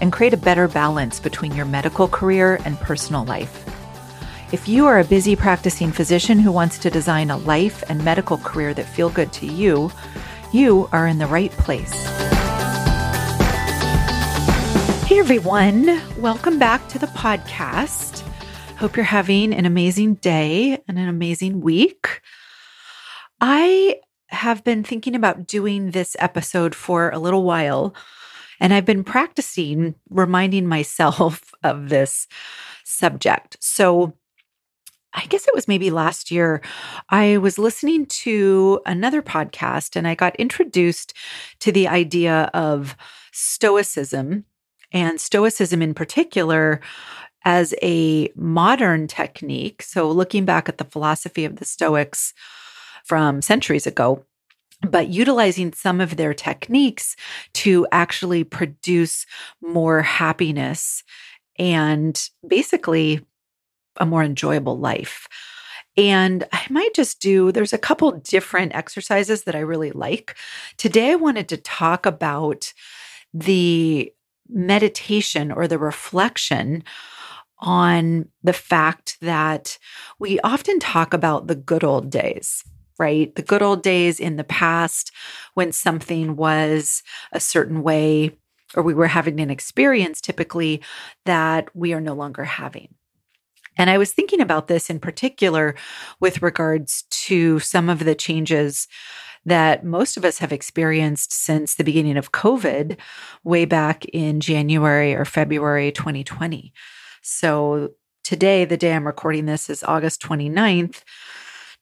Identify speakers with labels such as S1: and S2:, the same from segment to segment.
S1: and create a better balance between your medical career and personal life. If you are a busy practicing physician who wants to design a life and medical career that feel good to you, you are in the right place. Hey everyone, welcome back to the podcast. Hope you're having an amazing day and an amazing week. I have been thinking about doing this episode for a little while, and I've been practicing reminding myself of this subject. So, I guess it was maybe last year, I was listening to another podcast and I got introduced to the idea of Stoicism and Stoicism in particular as a modern technique. So, looking back at the philosophy of the Stoics from centuries ago, but utilizing some of their techniques to actually produce more happiness and basically a more enjoyable life. And I might just do, there's a couple different exercises that I really like. Today, I wanted to talk about the meditation or the reflection on the fact that we often talk about the good old days, right? The good old days in the past when something was a certain way or we were having an experience typically that we are no longer having. And I was thinking about this in particular with regards to some of the changes that most of us have experienced since the beginning of COVID, way back in January or February 2020. So today, the day I'm recording this is August 29th,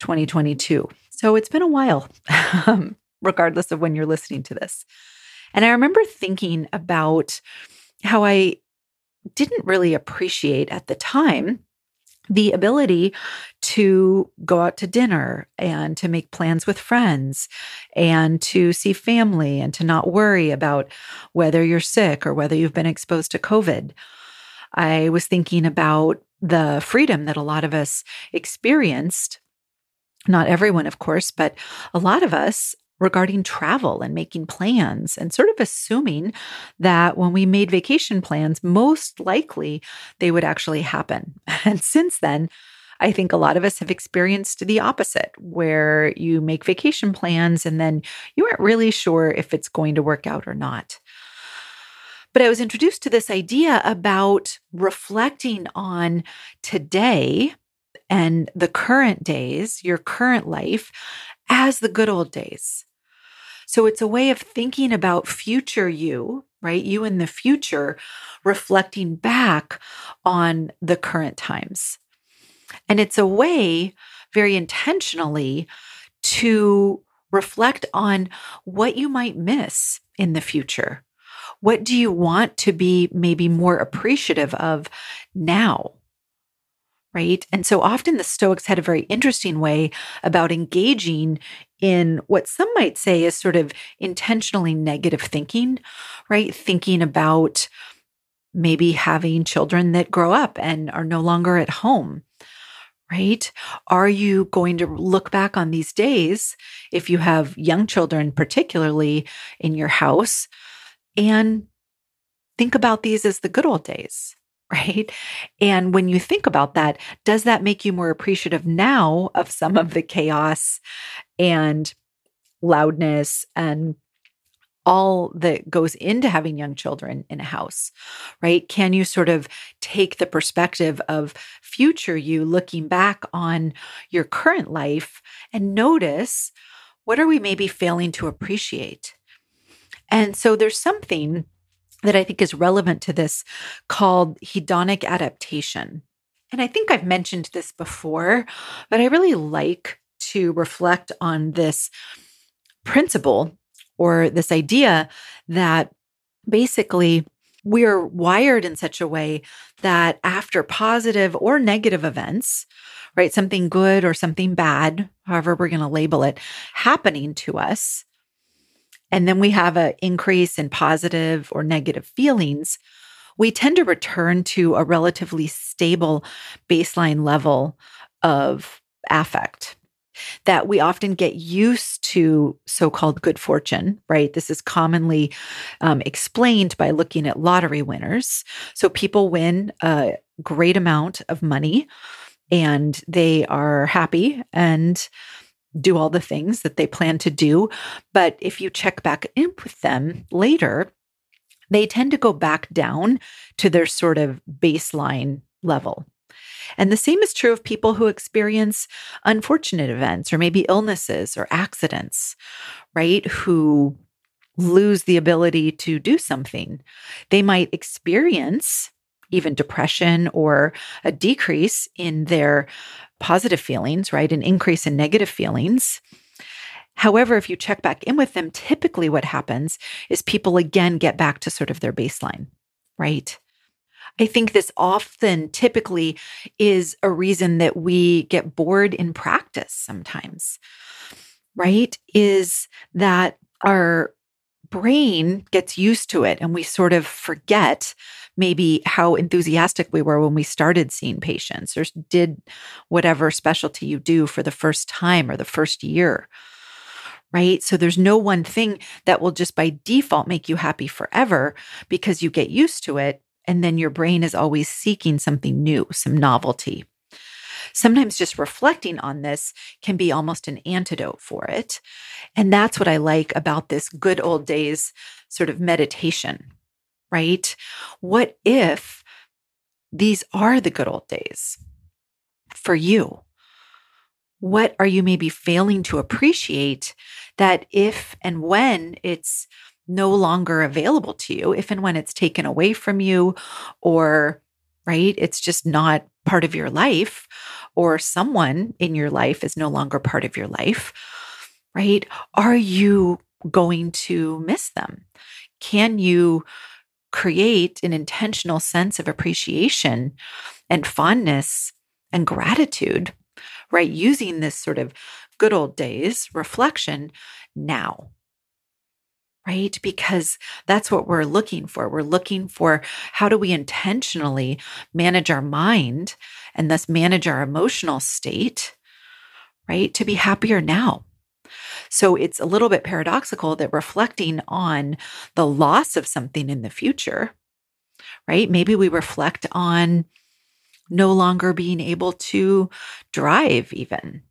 S1: 2022. So it's been a while, um, regardless of when you're listening to this. And I remember thinking about how I didn't really appreciate at the time the ability to go out to dinner and to make plans with friends and to see family and to not worry about whether you're sick or whether you've been exposed to COVID. I was thinking about the freedom that a lot of us experienced. Not everyone, of course, but a lot of us regarding travel and making plans and sort of assuming that when we made vacation plans, most likely they would actually happen. And since then, I think a lot of us have experienced the opposite, where you make vacation plans and then you aren't really sure if it's going to work out or not. But I was introduced to this idea about reflecting on today and the current days, your current life, as the good old days. So it's a way of thinking about future you, right? You in the future, reflecting back on the current times. And it's a way, very intentionally, to reflect on what you might miss in the future. What do you want to be maybe more appreciative of now? Right? And so often the Stoics had a very interesting way about engaging in what some might say is sort of intentionally negative thinking, right? Thinking about maybe having children that grow up and are no longer at home. Right? Are you going to look back on these days if you have young children, particularly in your house, and think about these as the good old days? Right? And when you think about that, does that make you more appreciative now of some of the chaos and loudness and all that goes into having young children in a house, right? Can you sort of take the perspective of future you looking back on your current life and notice what are we maybe failing to appreciate? And so there's something that I think is relevant to this called hedonic adaptation. And I think I've mentioned this before, but I really like to reflect on this principle or this idea that basically we're wired in such a way that after positive or negative events, right, something good or something bad, however we're going to label it, happening to us, and then we have an increase in positive or negative feelings, we tend to return to a relatively stable baseline level of affect that we often get used to so called good fortune, right? This is commonly um, explained by looking at lottery winners. So people win a great amount of money and they are happy and do all the things that they plan to do. But if you check back in with them later, they tend to go back down to their sort of baseline level. And the same is true of people who experience unfortunate events or maybe illnesses or accidents, right? Who lose the ability to do something. They might experience even depression or a decrease in their positive feelings, right? An increase in negative feelings. However, if you check back in with them, typically what happens is people again get back to sort of their baseline, right? I think this often typically is a reason that we get bored in practice sometimes, right? Is that our brain gets used to it and we sort of forget maybe how enthusiastic we were when we started seeing patients or did whatever specialty you do for the first time or the first year. Right. So there's no one thing that will just by default make you happy forever because you get used to it. And then your brain is always seeking something new, some novelty. Sometimes just reflecting on this can be almost an antidote for it. And that's what I like about this good old days sort of meditation, right? What if these are the good old days for you? What are you maybe failing to appreciate that if and when it's no longer available to you, if and when it's taken away from you, or right, it's just not part of your life, or someone in your life is no longer part of your life, right? Are you going to miss them? Can you create an intentional sense of appreciation and fondness and gratitude, right? Using this sort of good old days reflection now right? Because that's what we're looking for. We're looking for how do we intentionally manage our mind and thus manage our emotional state, right? To be happier now. So it's a little bit paradoxical that reflecting on the loss of something in the future, right? Maybe we reflect on no longer being able to drive, even,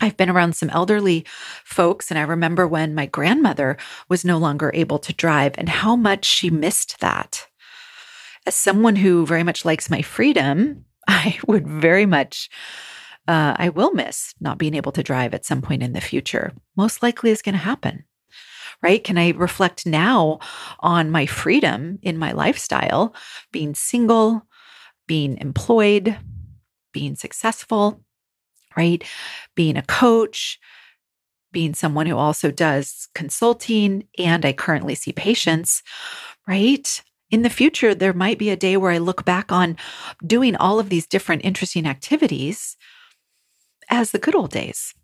S1: I've been around some elderly folks, and I remember when my grandmother was no longer able to drive and how much she missed that. As someone who very much likes my freedom, I would very much, uh, I will miss not being able to drive at some point in the future. Most likely is going to happen, right? Can I reflect now on my freedom in my lifestyle, being single, being employed, being successful? right? Being a coach, being someone who also does consulting, and I currently see patients, right? In the future, there might be a day where I look back on doing all of these different interesting activities as the good old days.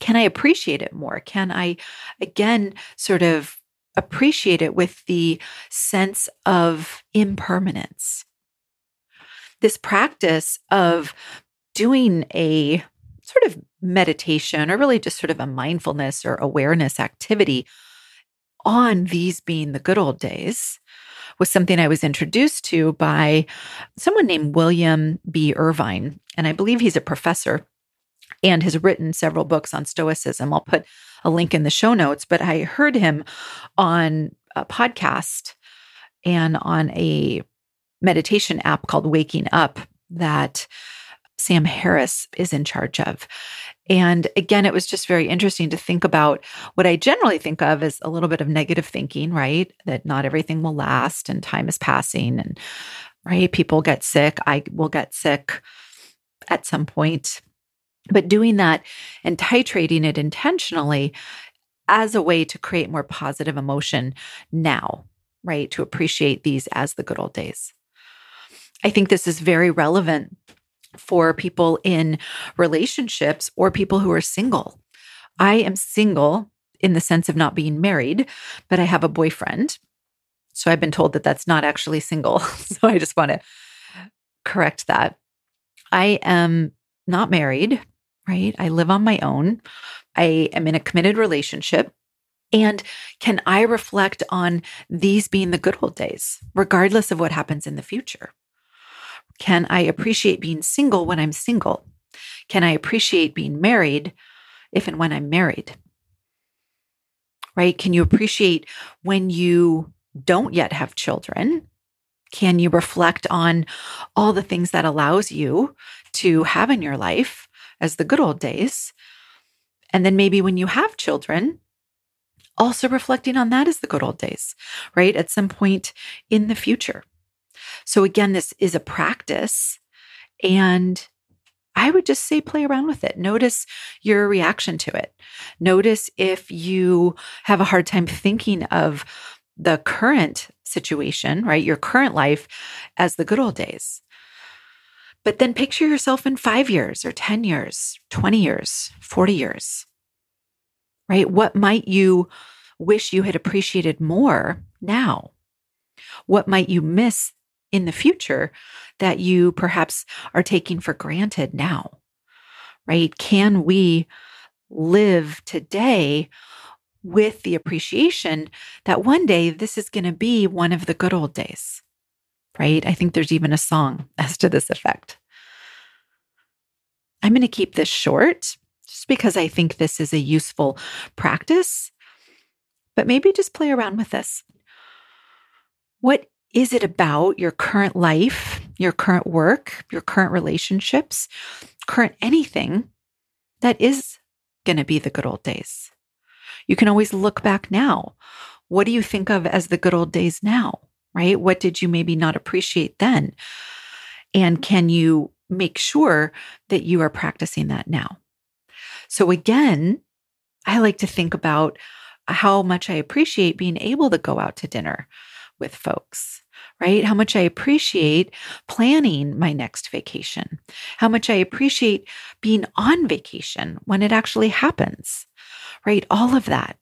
S1: Can I appreciate it more? Can I, again, sort of appreciate it with the sense of impermanence? This practice of doing a sort of meditation or really just sort of a mindfulness or awareness activity on these being the good old days was something I was introduced to by someone named William B. Irvine. And I believe he's a professor and has written several books on Stoicism. I'll put a link in the show notes, but I heard him on a podcast and on a meditation app called Waking Up that Sam Harris is in charge of. And again, it was just very interesting to think about what I generally think of as a little bit of negative thinking, right? That not everything will last and time is passing and right, people get sick. I will get sick at some point. But doing that and titrating it intentionally as a way to create more positive emotion now, right? To appreciate these as the good old days. I think this is very relevant for people in relationships or people who are single. I am single in the sense of not being married, but I have a boyfriend. So I've been told that that's not actually single. so I just want to correct that. I am not married, right? I live on my own. I am in a committed relationship. And can I reflect on these being the good old days, regardless of what happens in the future? Can I appreciate being single when I'm single? Can I appreciate being married if and when I'm married? Right? Can you appreciate when you don't yet have children? Can you reflect on all the things that allows you to have in your life as the good old days? And then maybe when you have children, also reflecting on that as the good old days, right? At some point in the future. So again, this is a practice and I would just say play around with it. Notice your reaction to it. Notice if you have a hard time thinking of the current situation, right? Your current life as the good old days. But then picture yourself in five years or 10 years, 20 years, 40 years, right? What might you wish you had appreciated more now? What might you miss in the future that you perhaps are taking for granted now? Right? Can we live today with the appreciation that one day this is going to be one of the good old days, right? I think there's even a song as to this effect. I'm going to keep this short just because I think this is a useful practice, but maybe just play around with this. What is it about your current life, your current work, your current relationships, current anything that is going to be the good old days? You can always look back now. What do you think of as the good old days now? Right? What did you maybe not appreciate then? And can you make sure that you are practicing that now? So, again, I like to think about how much I appreciate being able to go out to dinner with folks, right? How much I appreciate planning my next vacation, how much I appreciate being on vacation when it actually happens, right? All of that.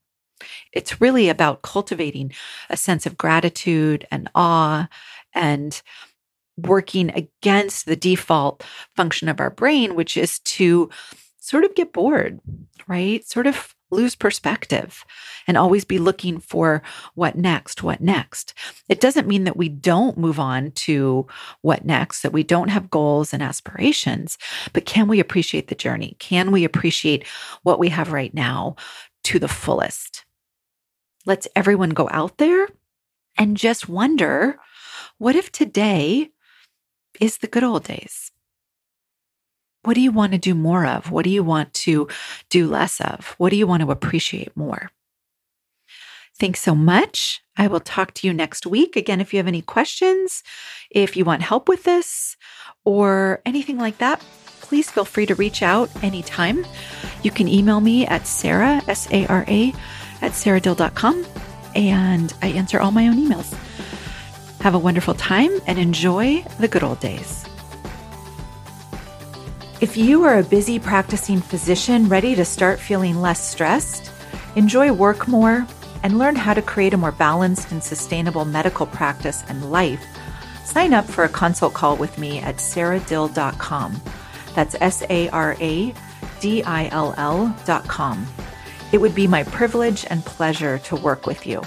S1: It's really about cultivating a sense of gratitude and awe and working against the default function of our brain, which is to sort of get bored, right? Sort of lose perspective and always be looking for what next, what next. It doesn't mean that we don't move on to what next, that we don't have goals and aspirations, but can we appreciate the journey? Can we appreciate what we have right now to the fullest? Let's everyone go out there and just wonder what if today is the good old days? What do you want to do more of? What do you want to do less of? What do you want to appreciate more? Thanks so much. I will talk to you next week. Again, if you have any questions, if you want help with this or anything like that, please feel free to reach out anytime. You can email me at Sara, S A R A, at saradill.com, and I answer all my own emails. Have a wonderful time and enjoy the good old days. If you are a busy practicing physician ready to start feeling less stressed, enjoy work more, and learn how to create a more balanced and sustainable medical practice and life, sign up for a consult call with me at saradill.com. That's S A R A D I L L.com. It would be my privilege and pleasure to work with you.